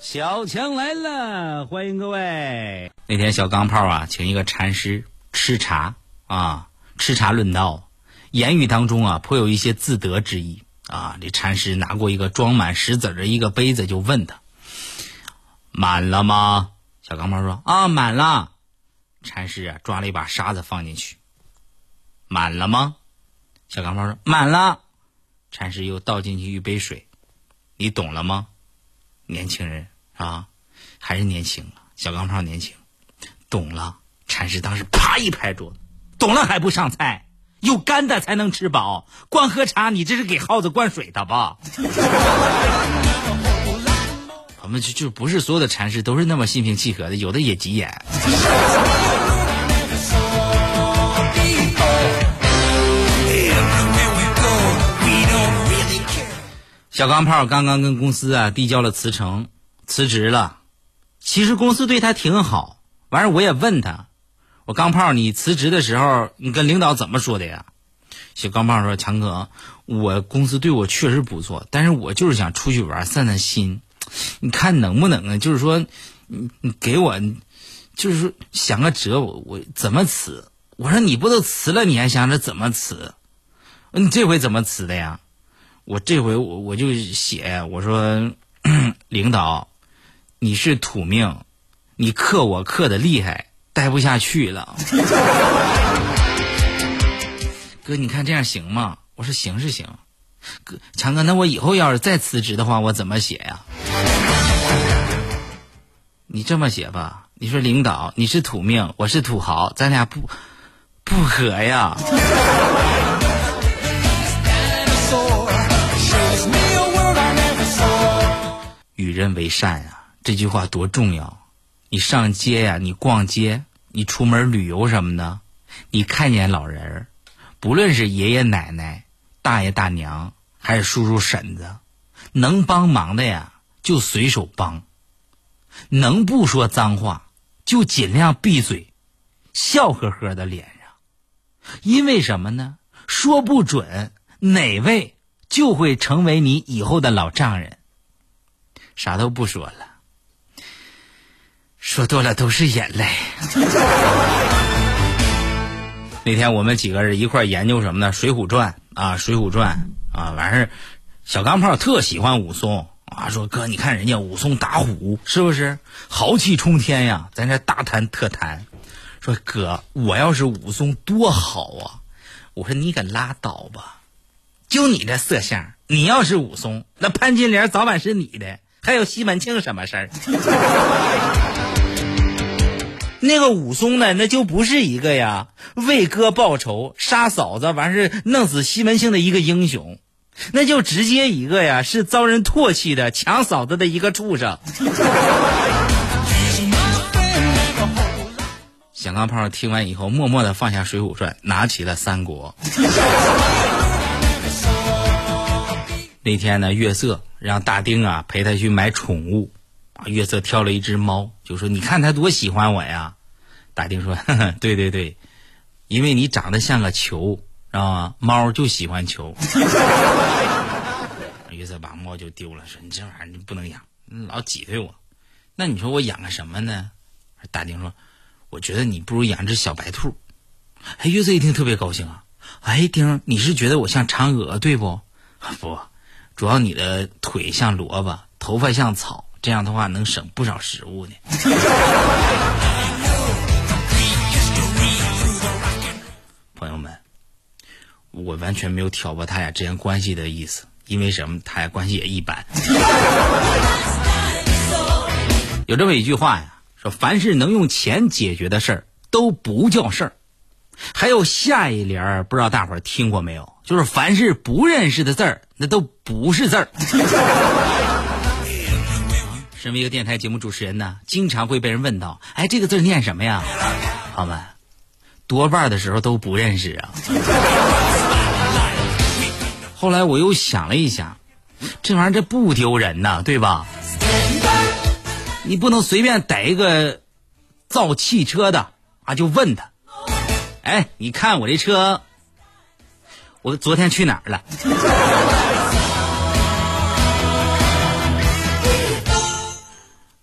小强来了，欢迎各位。那天小钢炮啊，请一个禅师吃茶啊，吃茶论道，言语当中啊，颇有一些自得之意啊。这禅师拿过一个装满石子的一个杯子，就问他：“满了吗？”小钢炮说：“啊，满了。”禅师啊，抓了一把沙子放进去。满了吗？小钢炮说：“满了。”禅师又倒进去一杯水，你懂了吗？年轻人啊，还是年轻啊！小钢炮年轻，懂了。禅师当时啪一拍桌子，懂了还不上菜？有干的才能吃饱，光喝茶，你这是给耗子灌水的吧？我们就就不是所有的禅师都是那么心平气和的，有的也急眼。小钢炮刚刚跟公司啊递交了辞呈，辞职了。其实公司对他挺好，完事我也问他，我钢炮你辞职的时候你跟领导怎么说的呀？小钢炮说：“强哥，我公司对我确实不错，但是我就是想出去玩散散心，你看能不能啊？就是说，你你给我，就是说想个辙，我我怎么辞？我说你不都辞了，你还想着怎么辞？你这回怎么辞的呀？”我这回我我就写我说，领导，你是土命，你克我克的厉害，待不下去了。哥，你看这样行吗？我说行是行。哥，强哥，那我以后要是再辞职的话，我怎么写呀？你这么写吧，你说领导，你是土命，我是土豪，咱俩不不合呀。与人为善啊，这句话多重要！你上街呀，你逛街，你出门旅游什么的，你看见老人儿，不论是爷爷奶奶、大爷大娘，还是叔叔婶子，能帮忙的呀，就随手帮；能不说脏话，就尽量闭嘴，笑呵呵的脸上。因为什么呢？说不准哪位就会成为你以后的老丈人。啥都不说了，说多了都是眼泪。那天我们几个人一块研究什么呢？《水浒传》啊，《水浒传》啊，完事，小钢炮特喜欢武松啊，说哥，你看人家武松打虎是不是豪气冲天呀？咱这大谈特谈，说哥，我要是武松多好啊！我说你可拉倒吧，就你这色相，你要是武松，那潘金莲早晚是你的。还有西门庆什么事儿？那个武松呢？那就不是一个呀，为哥报仇杀嫂子完事弄死西门庆的一个英雄，那就直接一个呀，是遭人唾弃的抢嫂子的一个畜生。小钢炮听完以后，默默的放下《水浒传》，拿起了《三国》。那天呢，月色。让大丁啊陪他去买宠物，啊，月色挑了一只猫，就说：“你看他多喜欢我呀。”大丁说：“对对对，因为你长得像个球，知道吗？猫就喜欢球。”月色把猫就丢了，说：“你这玩意儿你不能养，老挤兑我。那你说我养个什么呢？”大丁说：“我觉得你不如养只小白兔。”哎，月色一听特别高兴啊！哎，丁，你是觉得我像嫦娥对不？不。主要你的腿像萝卜，头发像草，这样的话能省不少食物呢。朋友们，我完全没有挑拨他俩之间关系的意思，因为什么？他俩关系也一般。有这么一句话呀，说凡是能用钱解决的事儿都不叫事儿。还有下一联儿，不知道大伙儿听过没有？就是凡是不认识的字儿。那都不是字儿。身为一个电台节目主持人呢，经常会被人问到：“哎，这个字念什么呀？”朋友们，多半的时候都不认识啊。后来我又想了一想，这玩意儿这不丢人呐，对吧？你不能随便逮一个造汽车的啊，就问他：“哎，你看我这车，我昨天去哪儿了？”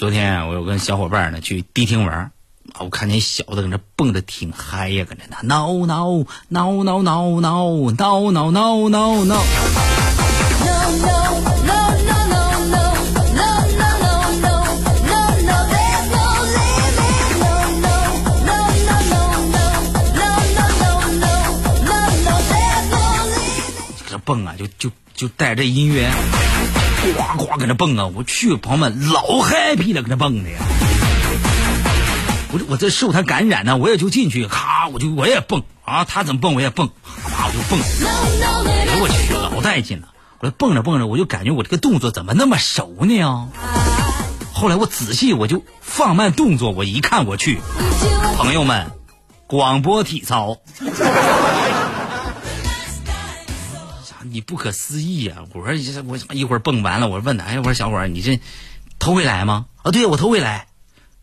昨天我有跟小伙伴呢去迪厅玩啊，我看见小子搁那蹦的挺嗨呀，搁那那闹闹闹闹闹闹闹闹闹闹闹。搁这蹦啊，就就就带着音乐。呱呱搁那蹦啊！我去，朋友们老 happy 了，搁那蹦的呀！我这我这受他感染呢，我也就进去，咔，我就我也蹦啊！他怎么蹦我也蹦，啪我就蹦。哎呦我去，老带劲了！我蹦着蹦着，我就感觉我这个动作怎么那么熟呢？后来我仔细我就放慢动作，我一看我去，朋友们，广播体操。你不可思议呀！我说我一会儿蹦完了，我问他，哎，我说小伙儿，你这头回来吗？啊，对，我头回来。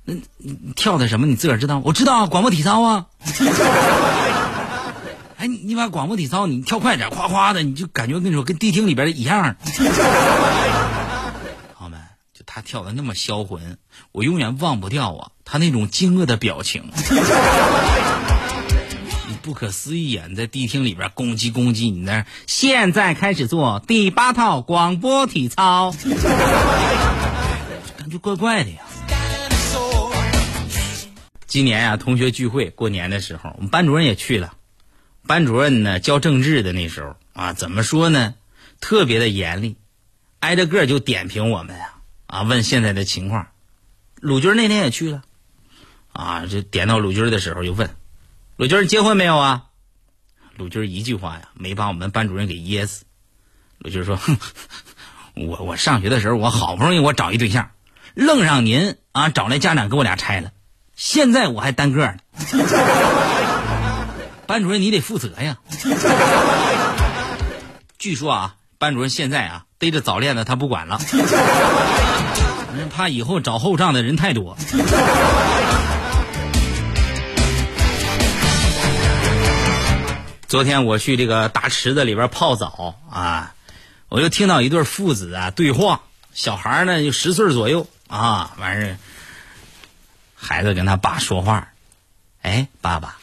那你跳的什么？你自个儿知道？我知道啊，广播体操啊。哎，你把广播体操你跳快点，夸夸的，你就感觉跟你说跟迪厅里边的一样。朋友们，就他跳的那么销魂，我永远忘不掉啊，他那种惊愕的表情。不可思议啊！你在迪厅里边攻击攻击，你那现在开始做第八套广播体操，感觉怪怪的呀。今年啊，同学聚会过年的时候，我们班主任也去了。班主任呢教政治的那时候啊，怎么说呢？特别的严厉，挨着个就点评我们啊啊，问现在的情况。鲁军那天也去了，啊，就点到鲁军的时候就问。鲁军结婚没有啊？鲁军一句话呀，没把我们班主任给噎死。鲁军说：“，我我上学的时候，我好不容易我找一对象，愣让您啊找来家长给我俩拆了，现在我还单个呢。班主任你得负责呀。据说啊，班主任现在啊逮着早恋的他不管了，怕以后找后账的人太多。”昨天我去这个大池子里边泡澡啊，我就听到一对父子啊对话，小孩呢就十岁左右啊，完事孩子跟他爸说话，哎，爸爸，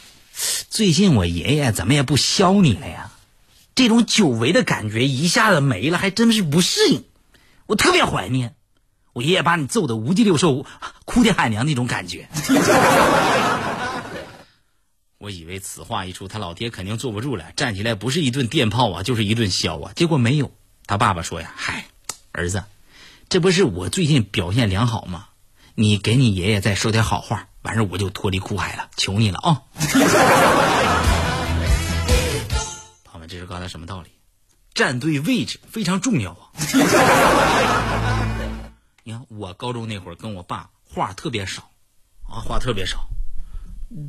最近我爷爷怎么也不削你了呀？这种久违的感觉一下子没了，还真是不适应，我特别怀念我爷爷把你揍的五脊六兽、哭爹喊娘那种感觉。我以为此话一出，他老爹肯定坐不住了，站起来不是一顿电炮啊，就是一顿削啊。结果没有，他爸爸说呀：“嗨，儿子，这不是我最近表现良好吗？你给你爷爷再说点好话，完事我就脱离苦海了，求你了啊！”朋友们，这是刚才什么道理？站对位置非常重要啊！你看，我高中那会儿跟我爸话特别少，啊，话特别少，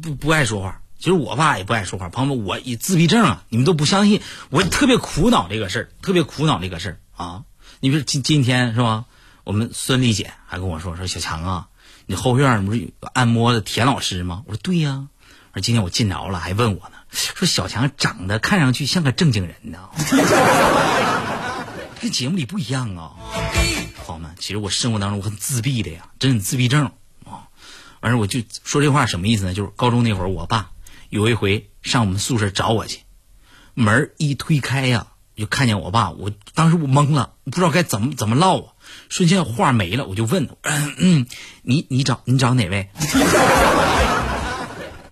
不不爱说话。其实我爸也不爱说话，朋友们，我以自闭症啊，你们都不相信，我特别苦恼这个事儿，特别苦恼这个事儿啊。你比如今今天是吧？我们孙丽姐还跟我说说小强啊，你后院不是有按摩的田老师吗？我说对呀。说今天我进着了，还问我呢，说小强长得看上去像个正经人呢，跟节目里不一样啊。朋友们，其实我生活当中我很自闭的呀，真自闭症啊。完事我就说这话什么意思呢？就是高中那会儿，我爸。有一回上我们宿舍找我去，门一推开呀，就看见我爸。我当时我懵了，不知道该怎么怎么唠啊，瞬间话没了，我就问：“ 嗯，你你找你找哪位？”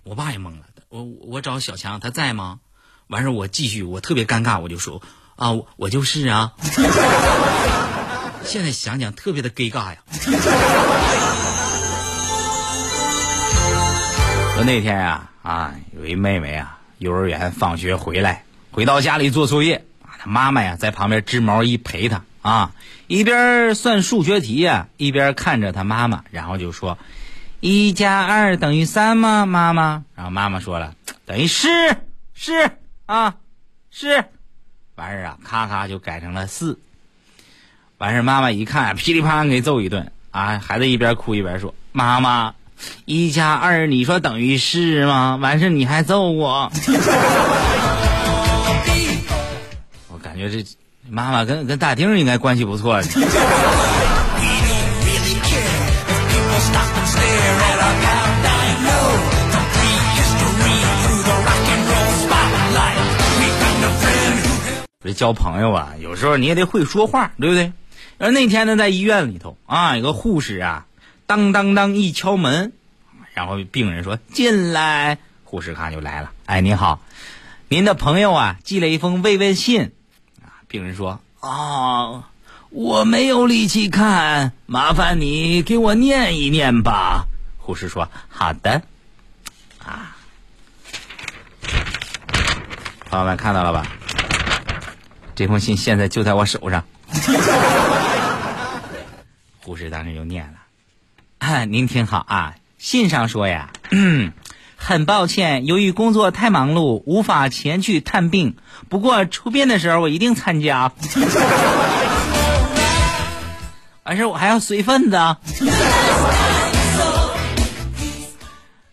我爸也懵了，我我找小强，他在吗？完事我继续，我特别尴尬，我就说：“啊，我就是啊。”现在想想特别的尴尬呀。说那天啊。啊，有一妹妹啊，幼儿园放学回来，回到家里做作业啊，她妈妈呀在旁边织毛衣陪她啊，一边算数学题呀，一边看着她妈妈，然后就说：“一加二等于三吗，妈妈？”然后妈妈说了：“等于是是啊是。”完事儿啊，咔咔就改成了四。完事儿妈妈一看，噼里啪啦给揍一顿啊，孩子一边哭一边说：“妈妈。”一加二，你说等于是吗？完事你还揍我，我感觉这妈妈跟跟大丁应该关系不错。这交朋友啊，有时候你也得会说话，对不对？而那天呢，在医院里头啊，有个护士啊，当当当一敲门，然后病人说进来，护士看就来了。哎，你好，您的朋友啊寄了一封慰问信，啊，病人说啊，我没有力气看，麻烦你给我念一念吧。护士说好的，啊，朋友们看到了吧？这封信现在就在我手上。护士当时就念了：“ 您听好啊，信上说呀，很抱歉，由于工作太忙碌，无法前去探病。不过出殡的时候我一定参加。完事我还要随份子。”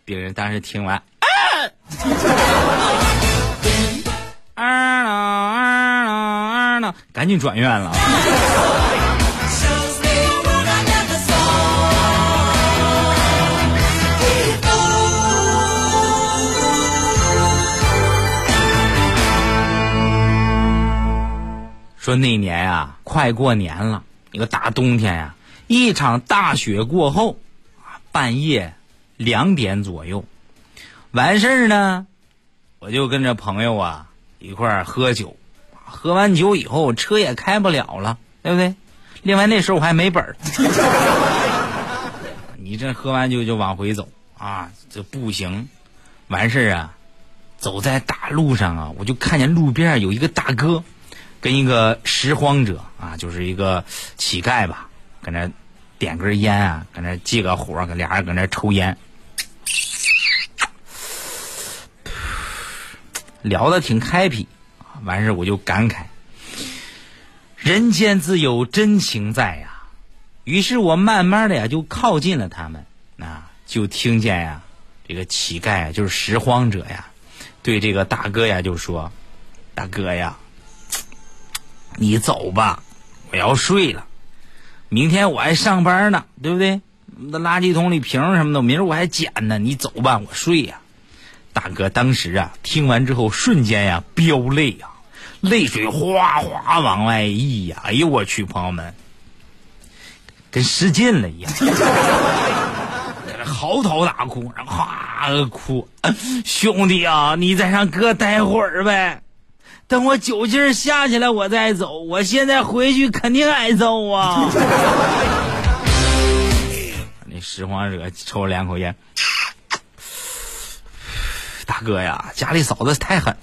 病人当时听完，啊！啊，啊，啊，啊，啊赶紧转院了。说那年啊，快过年了，一个大冬天呀，一场大雪过后，半夜两点左右，完事儿呢，我就跟着朋友啊一块儿喝酒。喝完酒以后，车也开不了了，对不对？另外那时候我还没本儿，你这喝完酒就往回走啊，这步行，完事儿啊，走在大路上啊，我就看见路边有一个大哥，跟一个拾荒者啊，就是一个乞丐吧，搁那点根烟啊，搁那借个火，搁俩人搁那抽烟，聊的挺开辟。完事我就感慨，人间自有真情在呀。于是我慢慢的呀就靠近了他们，啊，就听见呀，这个乞丐，就是拾荒者呀，对这个大哥呀就说：“大哥呀，你走吧，我要睡了。明天我还上班呢，对不对？那垃圾桶里瓶什么的，明儿我还捡呢。你走吧，我睡呀。”大哥当时啊听完之后，瞬间呀飙泪呀。泪水哗哗往外溢呀！哎呦我去，朋友们，跟失禁了一样，嚎啕大哭，然后哗哭。兄弟啊，你再让哥待会儿呗，等我酒劲下去了，我再走。我现在回去肯定挨揍啊！那拾荒者抽了两口烟，大哥呀，家里嫂子太狠。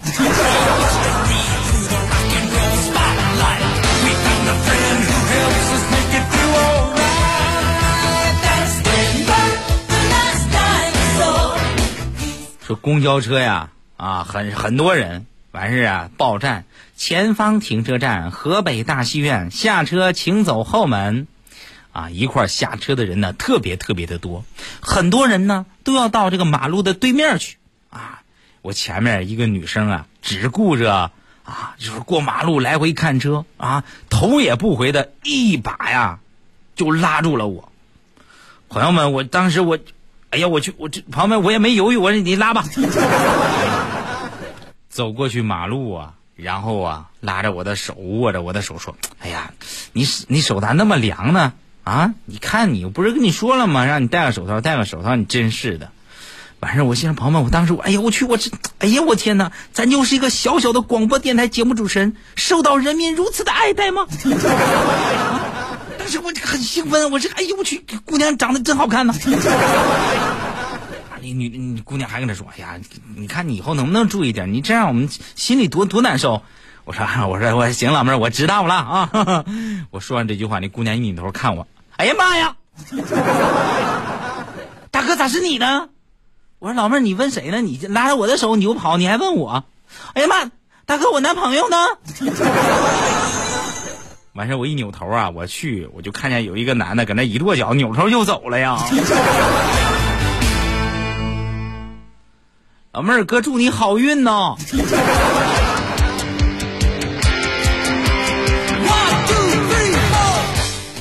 说公交车呀，啊，很很多人完事啊，报站前方停车站河北大戏院下车，请走后门。啊，一块下车的人呢，特别特别的多，很多人呢都要到这个马路的对面去。啊，我前面一个女生啊，只顾着啊，就是过马路来回看车啊，头也不回的一把呀，就拉住了我。朋友们，我当时我。哎呀，我去，我这朋友们，我也没犹豫，我说你拉吧，走过去马路啊，然后啊，拉着我的手，握着我的手说：“哎呀，你你手咋那么凉呢？啊，你看你我不是跟你说了吗？让你戴个手套，戴个手套，你真是的。”完事我心想，朋友们，我当时我，哎呀，我去，我这，哎呀，我天哪，咱就是一个小小的广播电台节目主持人，受到人民如此的爱戴吗？当时我很兴奋，我这哎呦我去，姑娘长得真好看呢。女你姑娘还跟他说：“哎呀，你看你以后能不能注意点？你这样我们心里多多难受。”我说：“我说我行，老妹儿，我知道了啊。”我说完这句话，那姑娘一扭头看我：“哎呀妈呀，大哥咋是你呢？”我说：“老妹儿，你问谁呢？你拉着我的手你就跑，你还问我？哎呀妈，大哥，我男朋友呢？” 完事我一扭头啊，我去，我就看见有一个男的搁那一跺脚，扭头就走了呀。老妹儿，哥祝你好运呢。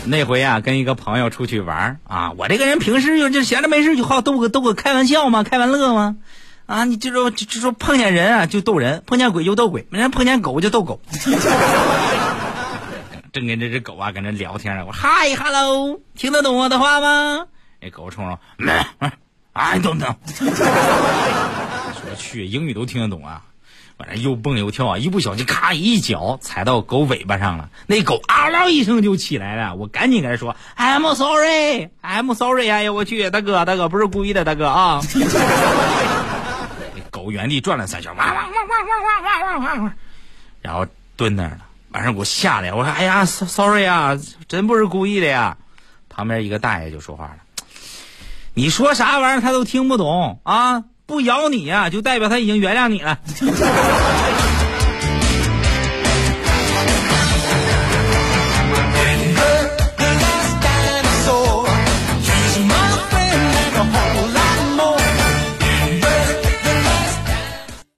那回啊，跟一个朋友出去玩啊，我这个人平时就就闲着没事就好逗个逗个开玩笑嘛，开玩乐嘛。啊，你就说就就说碰见人啊就逗人，碰见鬼就逗鬼，人碰见狗就逗狗。正跟这只狗啊搁那聊天呢，我嗨，hello，听得懂我的话吗？那狗冲着，哎，懂懂。我去，英语都听得懂啊。反正又蹦又跳啊，一不小心咔一脚踩到狗尾巴上了，那狗嗷嗷一声就起来了。我赶紧跟他说：“I'm sorry, I'm sorry。”哎呀，我去，大哥，大哥不是故意的，大哥啊。狗原地转了三圈，哇哇哇哇哇哇哇哇，然后蹲那儿了。完事给我吓的，我说：“哎呀，sorry 啊，真不是故意的呀。”旁边一个大爷就说话了：“你说啥玩意儿他都听不懂啊。”不咬你呀，就代表他已经原谅你了。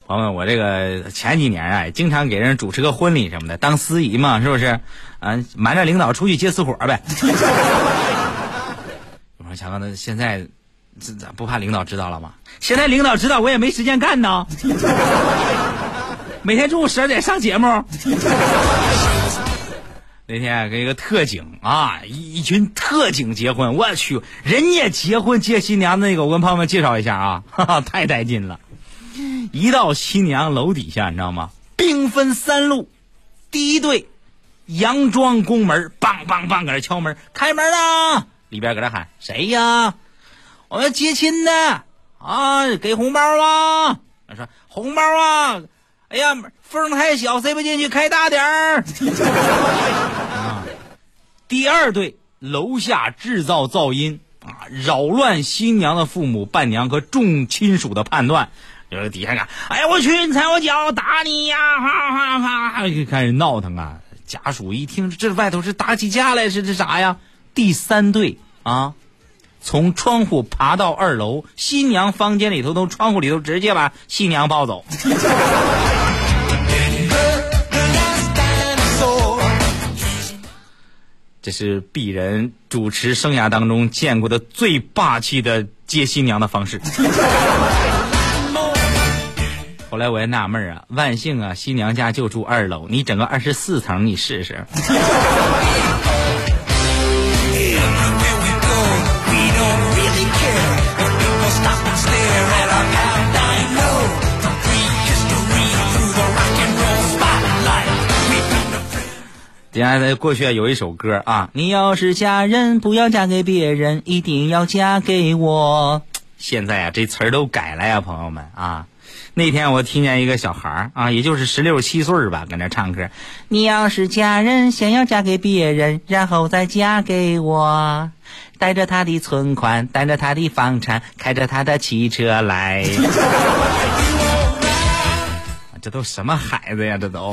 朋友们，我这个前几年啊，经常给人主持个婚礼什么的，当司仪嘛，是不是？啊，瞒着领导出去接私活呗。我说强哥，那现在。这咋不怕领导知道了吗？现在领导知道我也没时间干呢。每天中午十二点上节目。那天跟一个特警啊，一一群特警结婚，我去，人家结婚接新娘那个，我跟朋友们介绍一下啊，哈哈，太带劲了。一到新娘楼底下，你知道吗？兵分三路，第一队佯装宫门，梆梆梆搁那敲门，开门啊！里边搁那喊谁呀？我要接亲呢啊，给红包啊！他说红包啊，哎呀，缝太小塞不进去，开大点儿。第二队楼下制造噪音啊，扰乱新娘的父母、伴娘和众亲属的判断。就是底下看，哎呀，我去，你踩我脚，打你呀！哈哈哈，就开始闹腾啊。家属一听，这外头是打起架来，是这啥呀？第三队啊。从窗户爬到二楼，新娘房间里头，从窗户里头直接把新娘抱走。这是鄙人主持生涯当中见过的最霸气的接新娘的方式。后来我也纳闷啊，万幸啊，新娘家就住二楼，你整个二十四层，你试试。接下来过去有一首歌啊，你要是嫁人，不要嫁给别人，一定要嫁给我。现在啊，这词儿都改了呀，朋友们啊。那天我听见一个小孩儿啊，也就是十六七岁吧，搁那唱歌。你要是嫁人，先要嫁给别人，然后再嫁给我，带着他的存款，带着他的房产，开着他的汽车来。这都什么孩子呀？这都。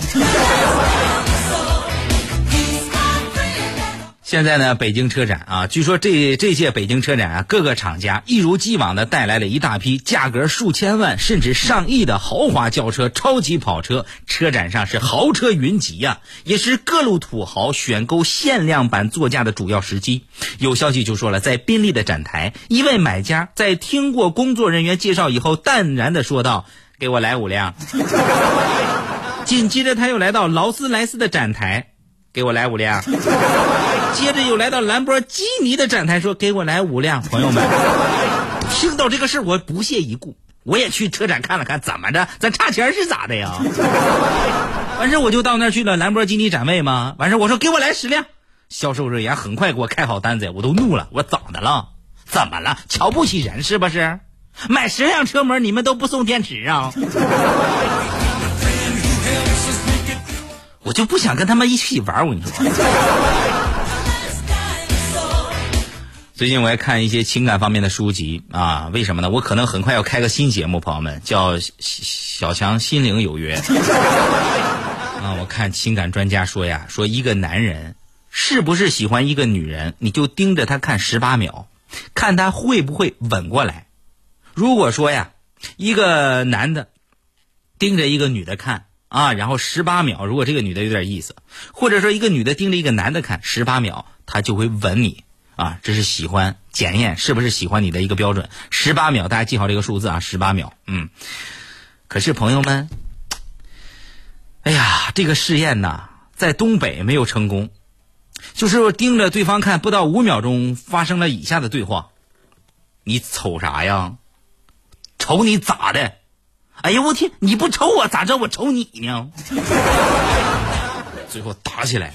现在呢，北京车展啊，据说这这届北京车展啊，各个厂家一如既往的带来了一大批价格数千万甚至上亿的豪华轿车、超级跑车。车展上是豪车云集呀，也是各路土豪选购限量版座驾的主要时机。有消息就说了，在宾利的展台，一位买家在听过工作人员介绍以后，淡然的说道：“给我来五辆。”紧接着他又来到劳斯莱斯的展台，给我来五辆。接着又来到兰博基尼的展台，说：“给我来五辆。”朋友们，听到这个事我不屑一顾，我也去车展看了看，怎么着？咱差钱是咋的呀？完事我就到那儿去了，兰博基尼展位嘛。完事我说：“给我来十辆。”销售人员很快给我开好单子，我都怒了，我咋的了？怎么了？瞧不起人是不是？买十辆车模你们都不送电池啊？我就不想跟他们一起玩，我跟你说。最近我也看一些情感方面的书籍啊，为什么呢？我可能很快要开个新节目，朋友们叫《小强心灵有约》啊。我看情感专家说呀，说一个男人是不是喜欢一个女人，你就盯着他看十八秒，看他会不会吻过来。如果说呀，一个男的盯着一个女的看啊，然后十八秒，如果这个女的有点意思，或者说一个女的盯着一个男的看，十八秒，他就会吻你啊，这是喜欢检验是不是喜欢你的一个标准。十八秒，大家记好这个数字啊，十八秒。嗯，可是朋友们，哎呀，这个试验呐，在东北没有成功，就是盯着对方看不到五秒钟，发生了以下的对话：你瞅啥呀？瞅你咋的？哎呀，我天！你不瞅我咋知道我瞅你呢？最后打起来。